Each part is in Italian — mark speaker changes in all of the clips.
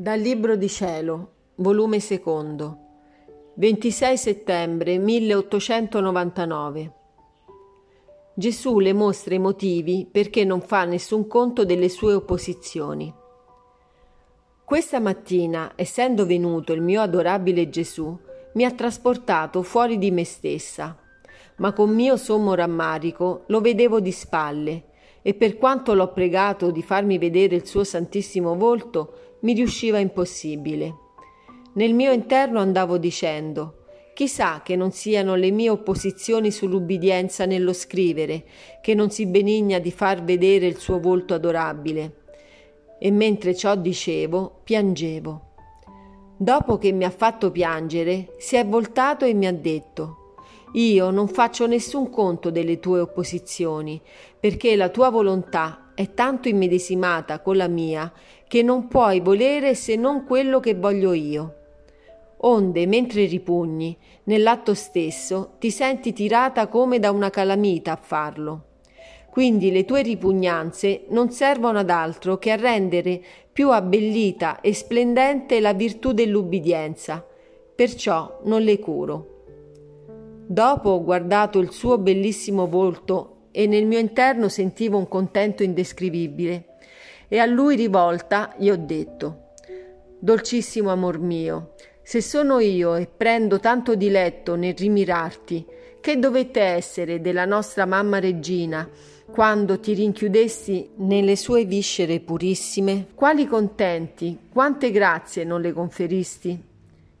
Speaker 1: Dal Libro di Cielo, volume secondo, 26 settembre 1899. Gesù le mostra i motivi perché non fa nessun conto delle sue opposizioni. Questa mattina, essendo venuto il mio adorabile Gesù, mi ha trasportato fuori di me stessa, ma con mio sommo rammarico lo vedevo di spalle e per quanto l'ho pregato di farmi vedere il suo santissimo volto, mi riusciva impossibile. Nel mio interno andavo dicendo Chissà che non siano le mie opposizioni sull'ubbidienza nello scrivere, che non si benigna di far vedere il suo volto adorabile. E mentre ciò dicevo, piangevo. Dopo che mi ha fatto piangere, si è voltato e mi ha detto io non faccio nessun conto delle tue opposizioni, perché la tua volontà è tanto immedesimata con la mia che non puoi volere se non quello che voglio io. Onde, mentre ripugni, nell'atto stesso ti senti tirata come da una calamita a farlo. Quindi le tue ripugnanze non servono ad altro che a rendere più abbellita e splendente la virtù dell'ubbidienza, perciò non le curo. Dopo ho guardato il suo bellissimo volto e nel mio interno sentivo un contento indescrivibile. E a lui rivolta gli ho detto: Dolcissimo amor mio, se sono io e prendo tanto diletto nel rimirarti, che dovette essere della nostra mamma regina quando ti rinchiudessi nelle sue viscere purissime? Quali contenti, quante grazie non le conferisti?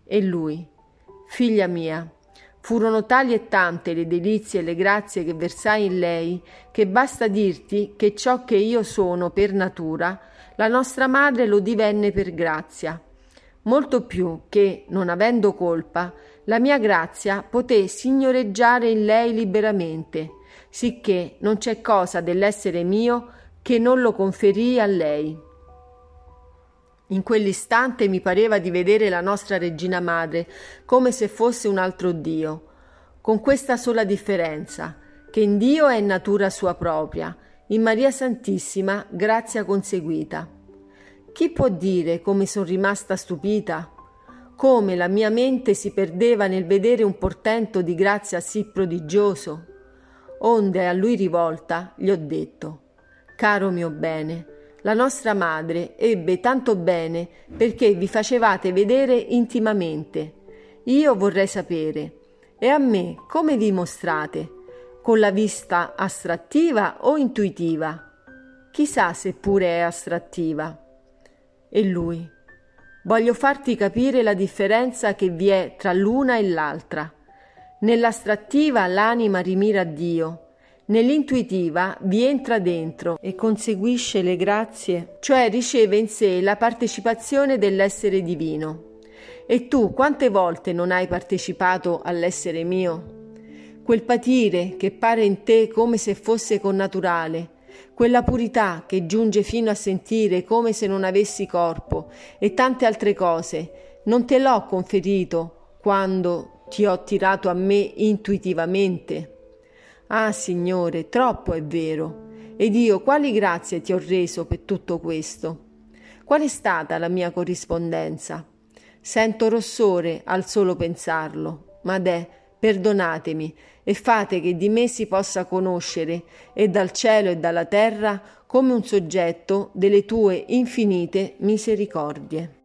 Speaker 1: E lui, figlia mia, Furono tali e tante le delizie e le grazie che versai in lei, che basta dirti che ciò che io sono per natura, la nostra madre lo divenne per grazia. Molto più che, non avendo colpa, la mia grazia poté signoreggiare in lei liberamente, sicché non c'è cosa dell'essere mio che non lo conferì a lei. In quell'istante mi pareva di vedere la nostra regina madre come se fosse un altro Dio, con questa sola differenza, che in Dio è natura sua propria, in Maria Santissima grazia conseguita. Chi può dire come sono rimasta stupita? Come la mia mente si perdeva nel vedere un portento di grazia sì prodigioso? Onde a lui rivolta gli ho detto, caro mio bene, la nostra madre ebbe tanto bene perché vi facevate vedere intimamente. Io vorrei sapere, e a me come vi mostrate? Con la vista astrattiva o intuitiva? Chissà se pure è astrattiva. E lui, voglio farti capire la differenza che vi è tra l'una e l'altra. Nell'astrattiva l'anima rimira a Dio, Nell'intuitiva vi entra dentro e conseguisce le grazie, cioè riceve in sé la partecipazione dell'essere divino. E tu quante volte non hai partecipato all'essere mio? Quel patire che pare in te come se fosse connaturale, quella purità che giunge fino a sentire come se non avessi corpo e tante altre cose, non te l'ho conferito quando ti ho tirato a me intuitivamente? Ah, Signore, troppo è vero. Ed io quali grazie ti ho reso per tutto questo? Qual è stata la mia corrispondenza? Sento rossore al solo pensarlo, ma deh, perdonatemi e fate che di me si possa conoscere e dal cielo e dalla terra come un soggetto delle tue infinite misericordie.